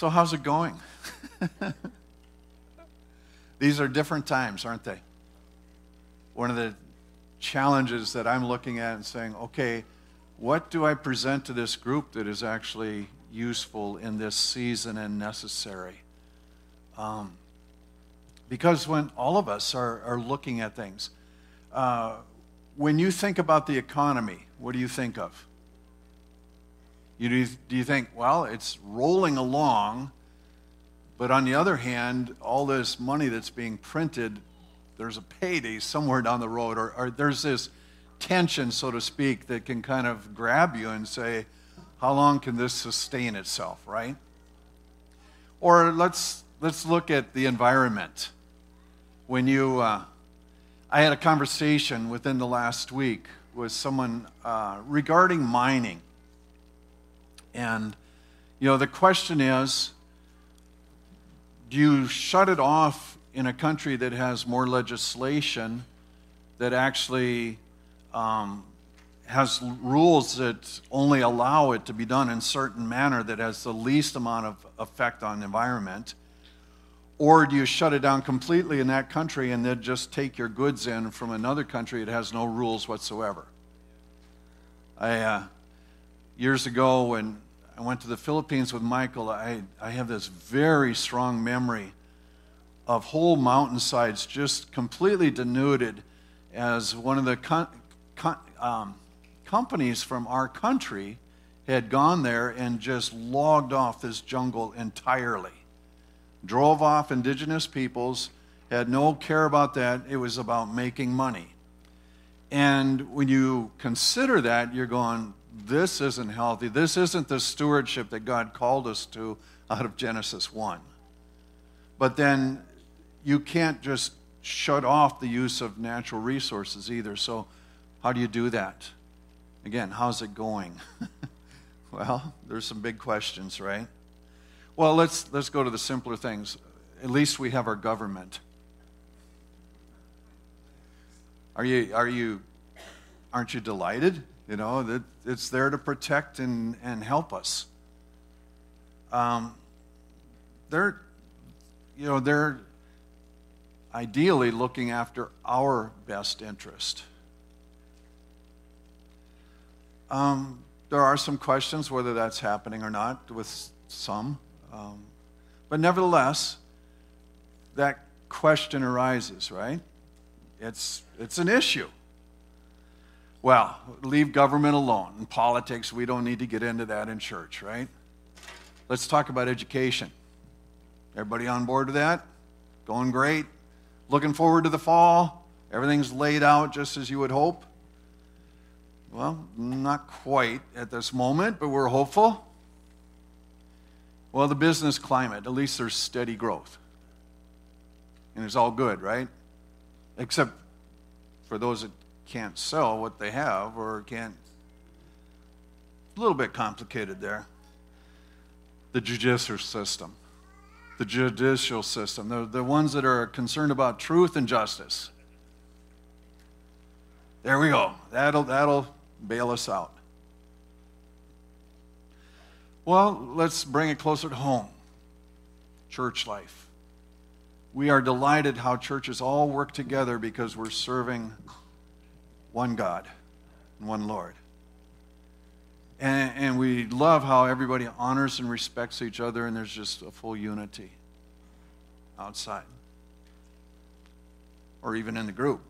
So, how's it going? These are different times, aren't they? One of the challenges that I'm looking at and saying, okay, what do I present to this group that is actually useful in this season and necessary? Um, because when all of us are, are looking at things, uh, when you think about the economy, what do you think of? You do, do you think, well, it's rolling along, but on the other hand, all this money that's being printed, there's a payday somewhere down the road, or, or there's this tension, so to speak, that can kind of grab you and say, how long can this sustain itself, right? Or let's, let's look at the environment. When you, uh, I had a conversation within the last week with someone uh, regarding mining. And, you know, the question is do you shut it off in a country that has more legislation that actually um, has rules that only allow it to be done in a certain manner that has the least amount of effect on the environment? Or do you shut it down completely in that country and then just take your goods in from another country that has no rules whatsoever? I, uh, years ago, when I went to the Philippines with Michael, I, I have this very strong memory of whole mountainsides just completely denuded as one of the con- con- um, companies from our country had gone there and just logged off this jungle entirely. Drove off indigenous peoples, had no care about that. It was about making money. And when you consider that, you're going, this isn't healthy. This isn't the stewardship that God called us to out of Genesis 1. But then you can't just shut off the use of natural resources either. So, how do you do that? Again, how's it going? well, there's some big questions, right? Well, let's, let's go to the simpler things. At least we have our government. Are you, are you, aren't you delighted? You know, that it's there to protect and, and help us. Um, they're, you know, they're ideally looking after our best interest. Um, there are some questions whether that's happening or not with some. Um, but nevertheless, that question arises, right? It's, it's an issue. Well, leave government alone. In politics, we don't need to get into that in church, right? Let's talk about education. Everybody on board with that? Going great? Looking forward to the fall? Everything's laid out just as you would hope? Well, not quite at this moment, but we're hopeful. Well, the business climate, at least there's steady growth. And it's all good, right? Except for those that can't sell what they have or can't. A little bit complicated there. The judicial system. The judicial system. The, the ones that are concerned about truth and justice. There we go. That'll, that'll bail us out. Well, let's bring it closer to home church life. We are delighted how churches all work together because we're serving one God and one Lord. And, and, we love how everybody honors and respects each other, and there's just a full unity outside or even in the group.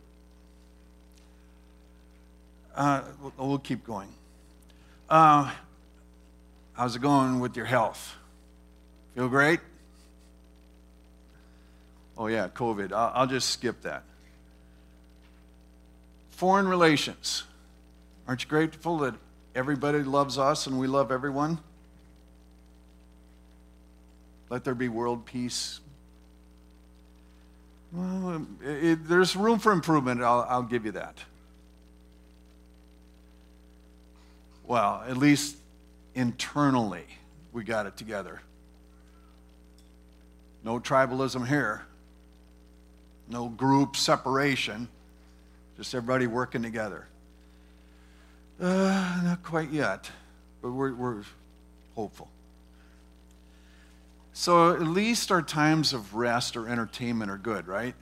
Uh, we'll keep going. Uh, how's it going with your health? Feel great? Oh, yeah, COVID. I'll, I'll just skip that. Foreign relations. Aren't you grateful that everybody loves us and we love everyone? Let there be world peace. Well, um, it, it, there's room for improvement, I'll, I'll give you that. Well, at least internally, we got it together. No tribalism here, no group separation. Just everybody working together. Uh, not quite yet, but we're, we're hopeful. So at least our times of rest or entertainment are good, right?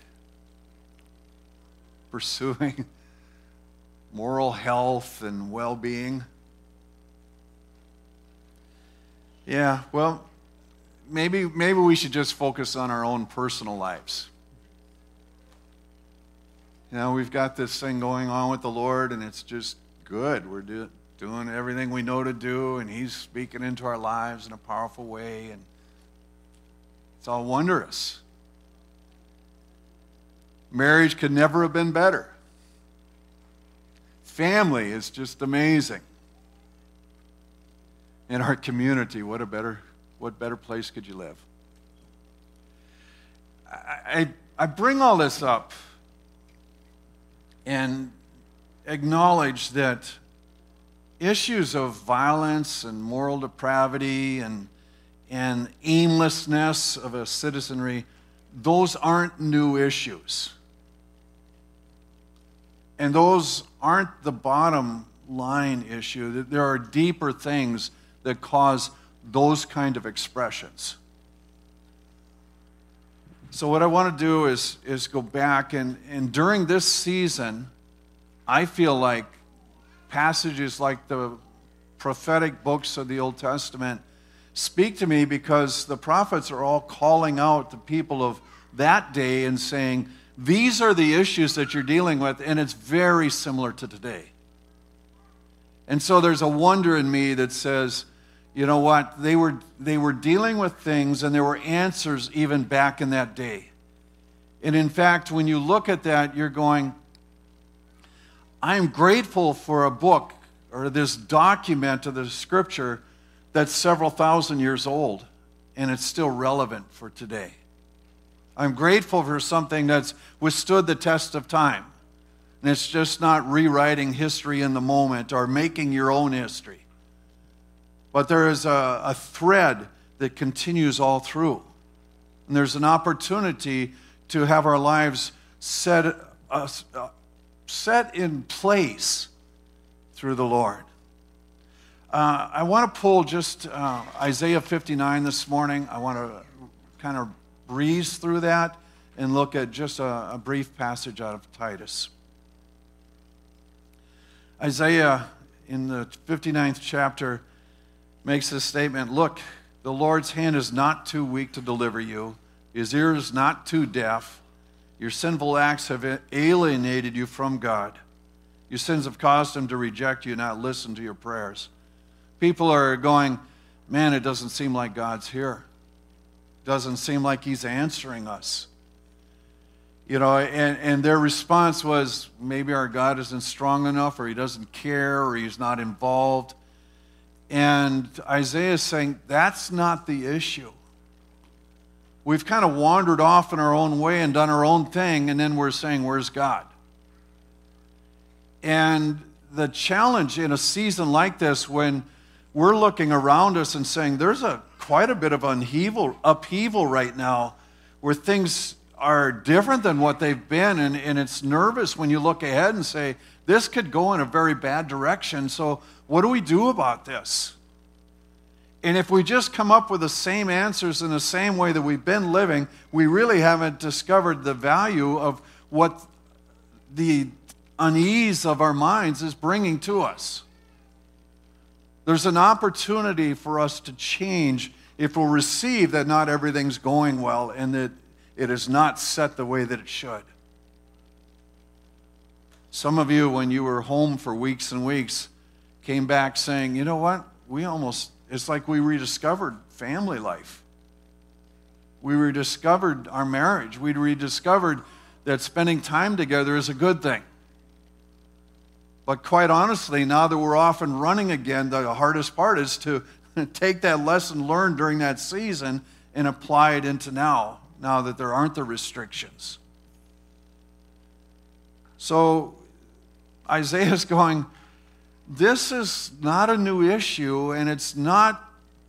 Pursuing moral health and well being. Yeah, well, maybe, maybe we should just focus on our own personal lives. You know, we've got this thing going on with the Lord, and it's just good. We're do, doing everything we know to do, and He's speaking into our lives in a powerful way, and it's all wondrous. Marriage could never have been better. Family is just amazing. In our community, what a better, what better place could you live? I, I, I bring all this up and acknowledge that issues of violence and moral depravity and, and aimlessness of a citizenry, those aren't new issues. And those aren't the bottom line issue. There are deeper things that cause those kind of expressions. So, what I want to do is, is go back, and, and during this season, I feel like passages like the prophetic books of the Old Testament speak to me because the prophets are all calling out the people of that day and saying, These are the issues that you're dealing with, and it's very similar to today. And so there's a wonder in me that says, you know what? They were, they were dealing with things and there were answers even back in that day. And in fact, when you look at that, you're going, I'm grateful for a book or this document of the scripture that's several thousand years old and it's still relevant for today. I'm grateful for something that's withstood the test of time. And it's just not rewriting history in the moment or making your own history. But there is a, a thread that continues all through. And there's an opportunity to have our lives set, uh, uh, set in place through the Lord. Uh, I want to pull just uh, Isaiah 59 this morning. I want to kind of breeze through that and look at just a, a brief passage out of Titus. Isaiah in the 59th chapter makes this statement Look, the Lord's hand is not too weak to deliver you, his ear is not too deaf. Your sinful acts have alienated you from God. Your sins have caused him to reject you, not listen to your prayers. People are going, Man, it doesn't seem like God's here. Doesn't seem like he's answering us. You know, and, and their response was maybe our God isn't strong enough, or he doesn't care, or he's not involved. And Isaiah is saying that's not the issue. We've kind of wandered off in our own way and done our own thing, and then we're saying, Where's God? And the challenge in a season like this, when we're looking around us and saying, There's a quite a bit of upheaval, upheaval right now where things are different than what they've been, and, and it's nervous when you look ahead and say, This could go in a very bad direction. So what do we do about this? And if we just come up with the same answers in the same way that we've been living, we really haven't discovered the value of what the unease of our minds is bringing to us. There's an opportunity for us to change if we'll receive that not everything's going well and that it is not set the way that it should. Some of you, when you were home for weeks and weeks, came back saying, you know what? We almost, it's like we rediscovered family life. We rediscovered our marriage. We rediscovered that spending time together is a good thing. But quite honestly, now that we're off and running again, the hardest part is to take that lesson learned during that season and apply it into now, now that there aren't the restrictions. So Isaiah's going, this is not a new issue and it's not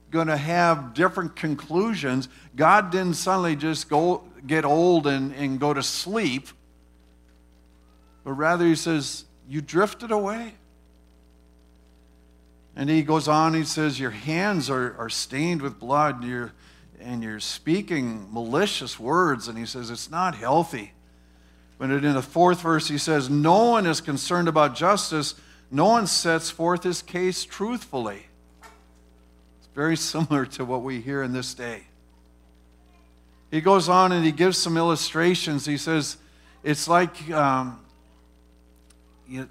going to have different conclusions. God didn't suddenly just go get old and, and go to sleep, but rather he says, You drifted away. And he goes on, he says, Your hands are, are stained with blood. and You're, and you're speaking malicious words. And he says, it's not healthy. But in the fourth verse, he says, No one is concerned about justice, no one sets forth his case truthfully. It's very similar to what we hear in this day. He goes on and he gives some illustrations. He says, It's like, um,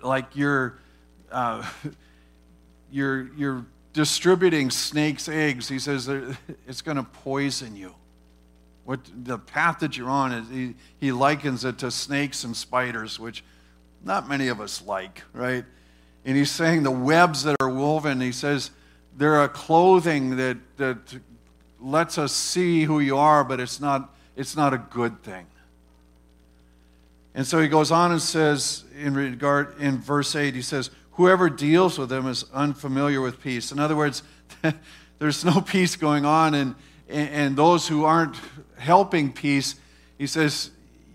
like you're, uh, you're, you're distributing snake's eggs. He says, It's going to poison you. What the path that you're on is he, he likens it to snakes and spiders, which not many of us like, right? And he's saying the webs that are woven, he says they're a clothing that, that lets us see who you are, but it's not, it's not a good thing. And so he goes on and says in regard in verse 8, he says, Whoever deals with them is unfamiliar with peace. In other words, there's no peace going on, and, and those who aren't helping peace, he says,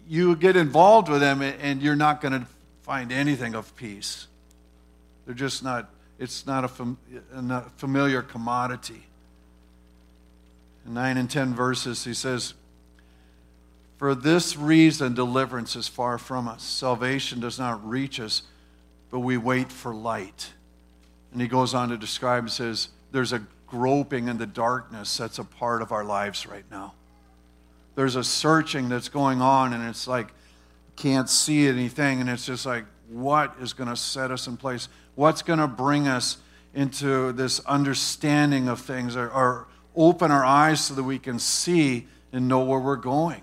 you get involved with them and you're not going to find anything of peace. They're just not, it's not a, fam, a familiar commodity. In 9 and 10 verses, he says, For this reason, deliverance is far from us. Salvation does not reach us, but we wait for light. And he goes on to describe, and says, There's a groping in the darkness that's a part of our lives right now there's a searching that's going on, and it's like, can't see anything, and it's just like, what is going to set us in place? What's going to bring us into this understanding of things or, or open our eyes so that we can see and know where we're going?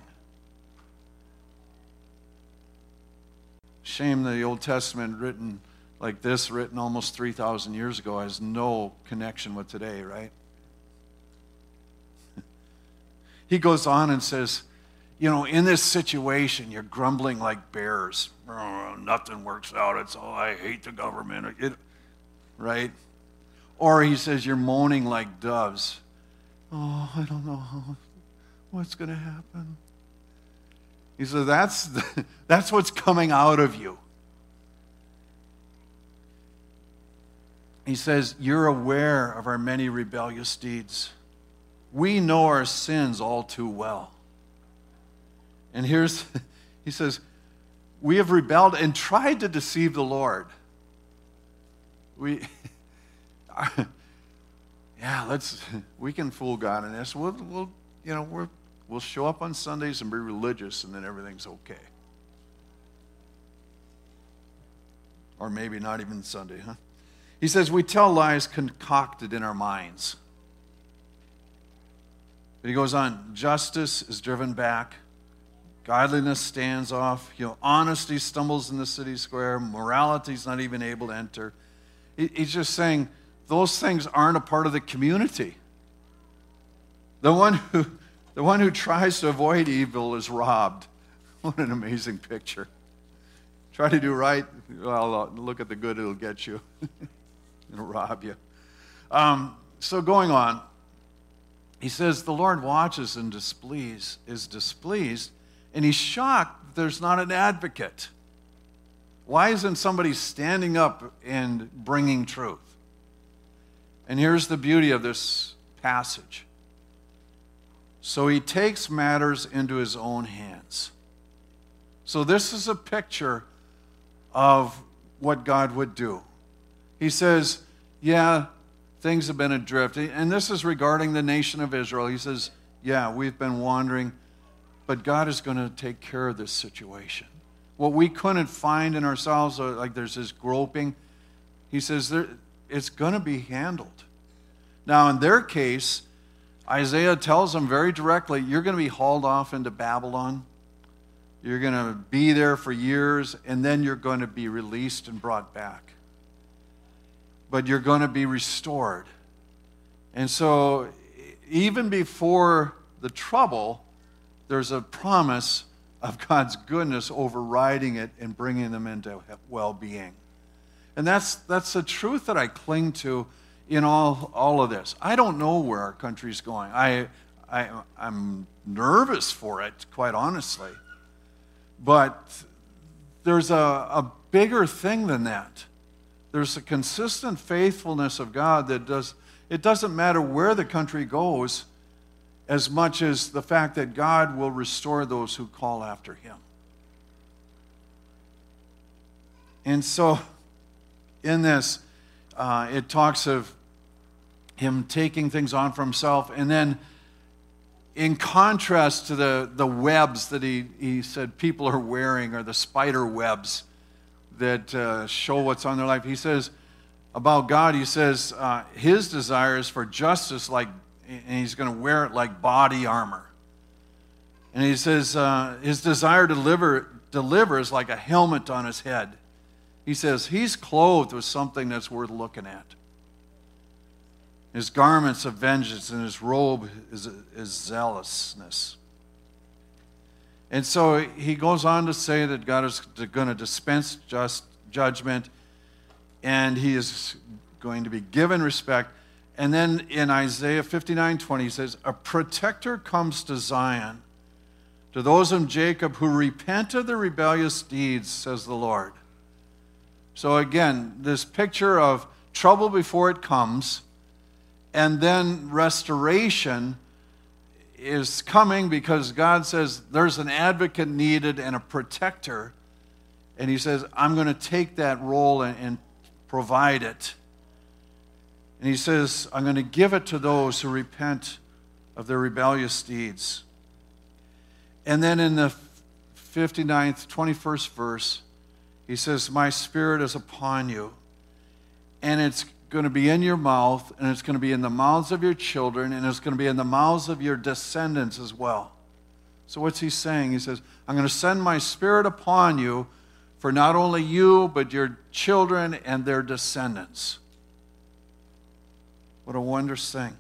Shame the Old Testament written like this, written almost 3,000 years ago, has no connection with today, right? he goes on and says, You know, in this situation, you're grumbling like bears. Oh, nothing works out. It's all, I hate the government. It, right? Or he says, You're moaning like doves. Oh, I don't know what's going to happen. He says, that's, the, that's what's coming out of you. He says, You're aware of our many rebellious deeds we know our sins all too well. And here's, he says, we have rebelled and tried to deceive the Lord. We, yeah, let's, we can fool God in this. We'll, we'll you know, we're, we'll show up on Sundays and be religious and then everything's okay. Or maybe not even Sunday, huh? He says, we tell lies concocted in our minds. But he goes on justice is driven back, godliness stands off, you know, honesty stumbles in the city square, morality is not even able to enter. He's just saying those things aren't a part of the community. The one who, the one who tries to avoid evil is robbed. What an amazing picture. Try to do right, well, uh, look at the good it'll get you. it'll rob you. Um, so going on, he says the Lord watches and displeased, is displeased, and he's shocked there's not an advocate. Why isn't somebody standing up and bringing truth? And here's the beauty of this passage. So he takes matters into his own hands. So this is a picture of what God would do. He says, Yeah, things have been adrift. And this is regarding the nation of Israel. He says, Yeah, we've been wandering, but God is going to take care of this situation. What we couldn't find in ourselves, uh, like there's this groping, he says it's going to be handled. Now, in their case, Isaiah tells them very directly you're going to be hauled off into Babylon. You're going to be there for years, and then you're going to be released and brought back but you're going to be restored. And so, even before the trouble, there's a promise of God's goodness overriding it and bringing them into well being. And that's, that's the truth that I cling to in all, all of this. I don't know where our country's going. I, I, I'm nervous for it, quite honestly. But there's a, a bigger thing than that. There's a consistent faithfulness of God that does, it doesn't matter where the country goes, as much as the fact that God will restore those who call after him. And so, in this, uh, it talks of him taking things on for himself. And then, in contrast to the, the webs that he, he said people are wearing, or the spider webs that uh, show what's on their life, he says about God, he says uh, his desire is for justice like and he's going to wear it like body armor. And he says uh, his desire to deliver, deliver is like a helmet on his head. He says he's clothed with something that's worth looking at. His garments of vengeance and his robe is, is zealousness. And so he goes on to say that God is going to dispense just judgment and he is going to be given respect. And then in Isaiah 59 20, he says, A protector comes to Zion, to those in Jacob who repent of their rebellious deeds, says the Lord. So again, this picture of trouble before it comes, and then restoration is coming because God says there's an advocate needed and a protector. And He says, I'm going to take that role and, and provide it. And he says, I'm going to give it to those who repent of their rebellious deeds. And then in the 59th, 21st verse, he says, My spirit is upon you. And it's going to be in your mouth, and it's going to be in the mouths of your children, and it's going to be in the mouths of your descendants as well. So, what's he saying? He says, I'm going to send my spirit upon you for not only you, but your children and their descendants. What a wondrous thing.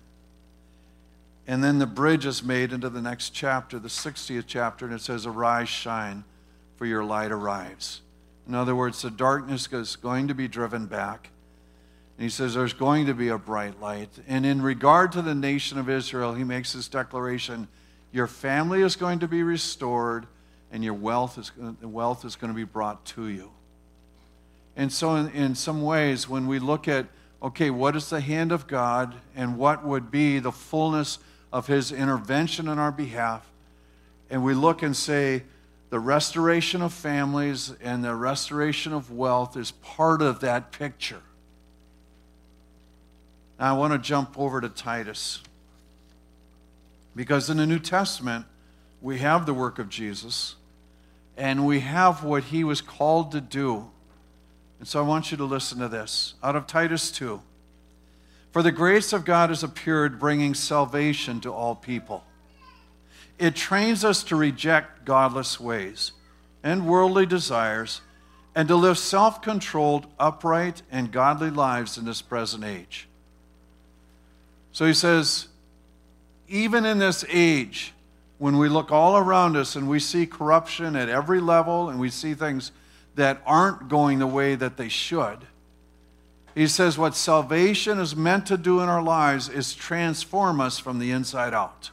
And then the bridge is made into the next chapter, the 60th chapter, and it says, Arise, shine, for your light arrives. In other words, the darkness is going to be driven back. And he says, There's going to be a bright light. And in regard to the nation of Israel, he makes this declaration Your family is going to be restored, and your wealth is, wealth is going to be brought to you. And so, in, in some ways, when we look at okay, what is the hand of God and what would be the fullness of his intervention on our behalf. And we look and say, the restoration of families and the restoration of wealth is part of that picture. Now, I want to jump over to Titus. Because in the New Testament, we have the work of Jesus and we have what he was called to do. And so I want you to listen to this out of Titus 2. For the grace of God has appeared, bringing salvation to all people. It trains us to reject godless ways and worldly desires and to live self controlled, upright, and godly lives in this present age. So he says, even in this age, when we look all around us and we see corruption at every level and we see things that aren't going the way that they should. He says what salvation is meant to do in our lives is transform us from the inside out.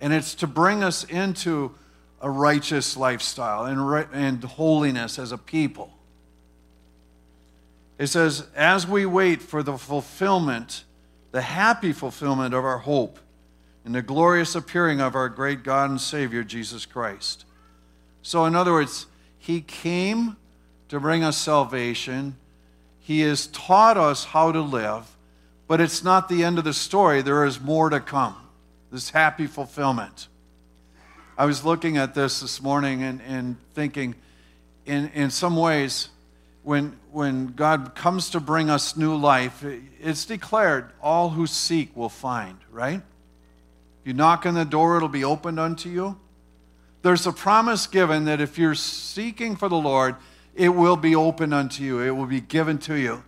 And it's to bring us into a righteous lifestyle and, and holiness as a people. It says, as we wait for the fulfillment, the happy fulfillment of our hope in the glorious appearing of our great God and Savior, Jesus Christ. So, in other words, he came to bring us salvation. He has taught us how to live, but it's not the end of the story. There is more to come. This happy fulfillment. I was looking at this this morning and, and thinking, in, in some ways, when, when God comes to bring us new life, it's declared all who seek will find, right? You knock on the door, it'll be opened unto you there's a promise given that if you're seeking for the Lord, it will be open unto you, it will be given to you.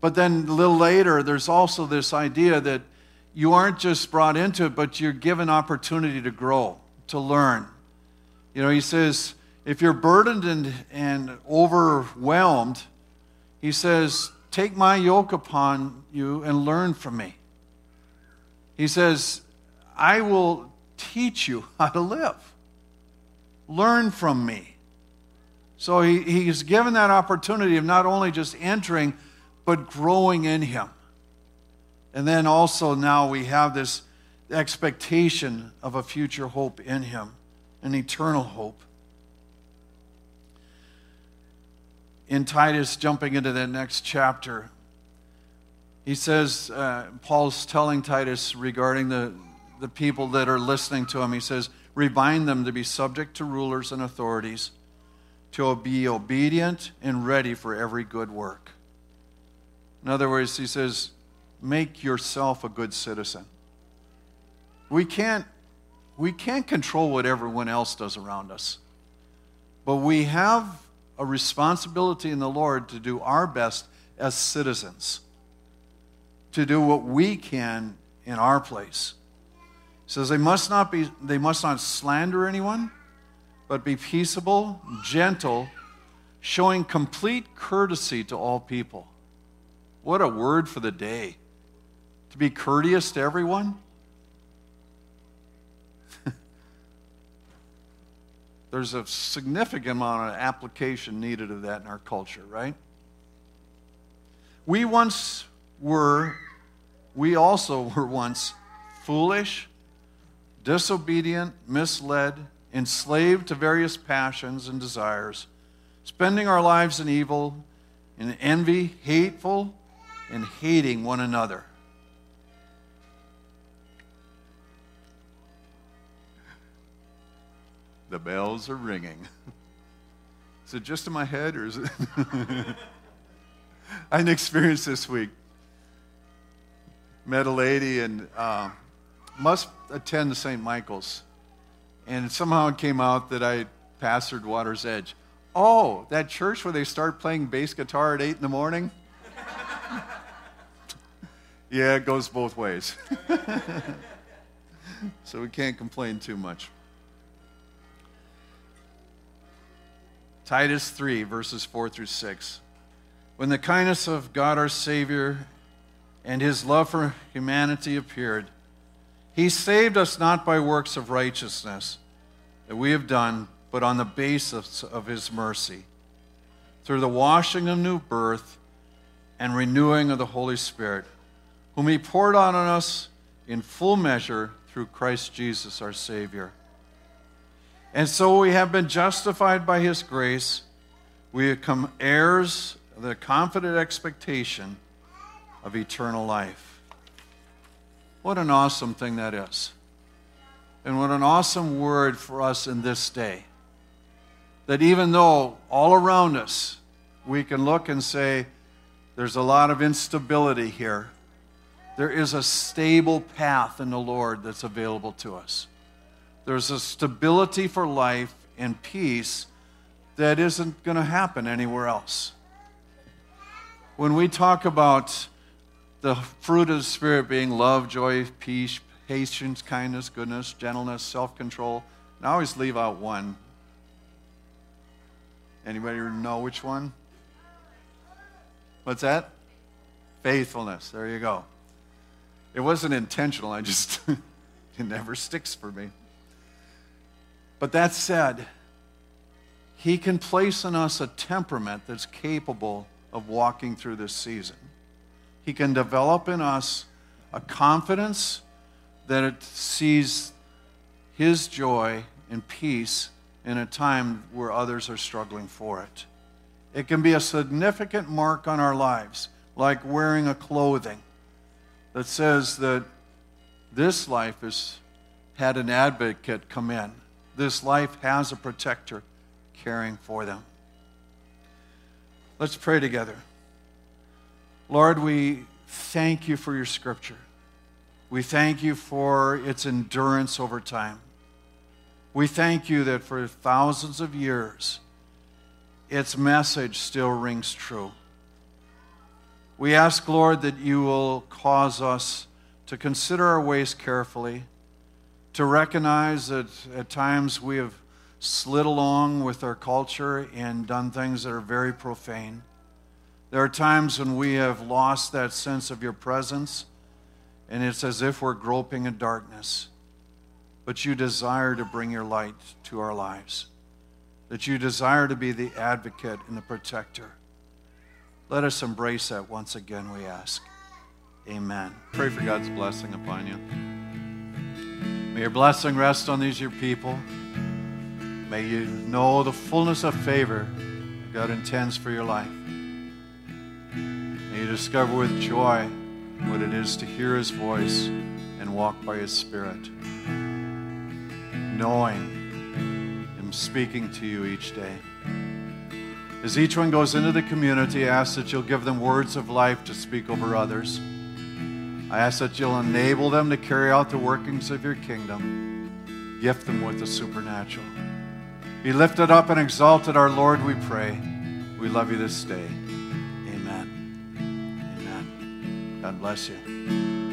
But then a little later, there's also this idea that you aren't just brought into it, but you're given opportunity to grow, to learn. You know, he says, if you're burdened and, and overwhelmed, he says, take my yoke upon you and learn from me. He says, I will teach you how to live. Learn from me. So he, he's given that opportunity of not only just entering, but growing in him. And then also now we have this, expectation of a future hope in Him, an eternal hope. In Titus, jumping into that next chapter, he says, uh, Paul's telling Titus regarding the, the people that are listening to him, he says, Remind them to be subject to rulers and authorities, to be obedient and ready for every good work. In other words, he says, Make yourself a good citizen. We can't, we can't control what everyone else does around us, but we have a responsibility in the Lord to do our best as citizens, to do what we can in our place. Says they must not be they must not slander anyone, but be peaceable, gentle, showing complete courtesy to all people. What a word for the day. To be courteous to everyone. There's a significant amount of application needed of that in our culture, right? We once were, we also were once foolish, disobedient, misled, enslaved to various passions and desires, spending our lives in evil, in envy, hateful, and hating one another. The bells are ringing. Is it just in my head or is it? I had an experience this week. Met a lady and uh, must attend St. Michael's. And somehow it came out that I pastored Water's Edge. Oh, that church where they start playing bass guitar at 8 in the morning? yeah, it goes both ways. so we can't complain too much. Titus 3, verses 4 through 6. When the kindness of God our Savior and his love for humanity appeared, he saved us not by works of righteousness that we have done, but on the basis of his mercy, through the washing of new birth and renewing of the Holy Spirit, whom he poured on us in full measure through Christ Jesus our Savior and so we have been justified by his grace. We become heirs of the confident expectation of eternal life. What an awesome thing that is. And what an awesome word for us in this day. That even though all around us we can look and say, there's a lot of instability here, there is a stable path in the Lord that's available to us. There's a stability for life and peace that isn't going to happen anywhere else. When we talk about the fruit of the Spirit being love, joy, peace, patience, kindness, goodness, gentleness, self control, and I always leave out one. Anybody know which one? What's that? Faithfulness. There you go. It wasn't intentional, I just, it never sticks for me. But that said, He can place in us a temperament that's capable of walking through this season. He can develop in us a confidence that it sees His joy and peace in a time where others are struggling for it. It can be a significant mark on our lives, like wearing a clothing that says that this life has had an advocate come in this life has a protector caring for them. Let's pray together. Lord, we thank you for your scripture. We thank you for its endurance over time. We thank you that for thousands of years, its message still rings true. We ask, Lord, that you will cause us to consider our ways carefully to recognize that at times we have slid along with our culture and done things that are very profane. There are times when we have lost that sense of your presence, and it's as if we're groping in darkness. But you desire to bring your light to our lives, that you desire to be the advocate and the protector. Let us embrace that once again, we ask. Amen. Pray for God's blessing upon you. May your blessing rest on these your people. May you know the fullness of favor God intends for your life. May you discover with joy what it is to hear His voice and walk by His Spirit, knowing Him speaking to you each day. As each one goes into the community, I ask that you'll give them words of life to speak over others. I ask that you'll enable them to carry out the workings of your kingdom. Gift them with the supernatural. Be lifted up and exalted, our Lord, we pray. We love you this day. God bless you.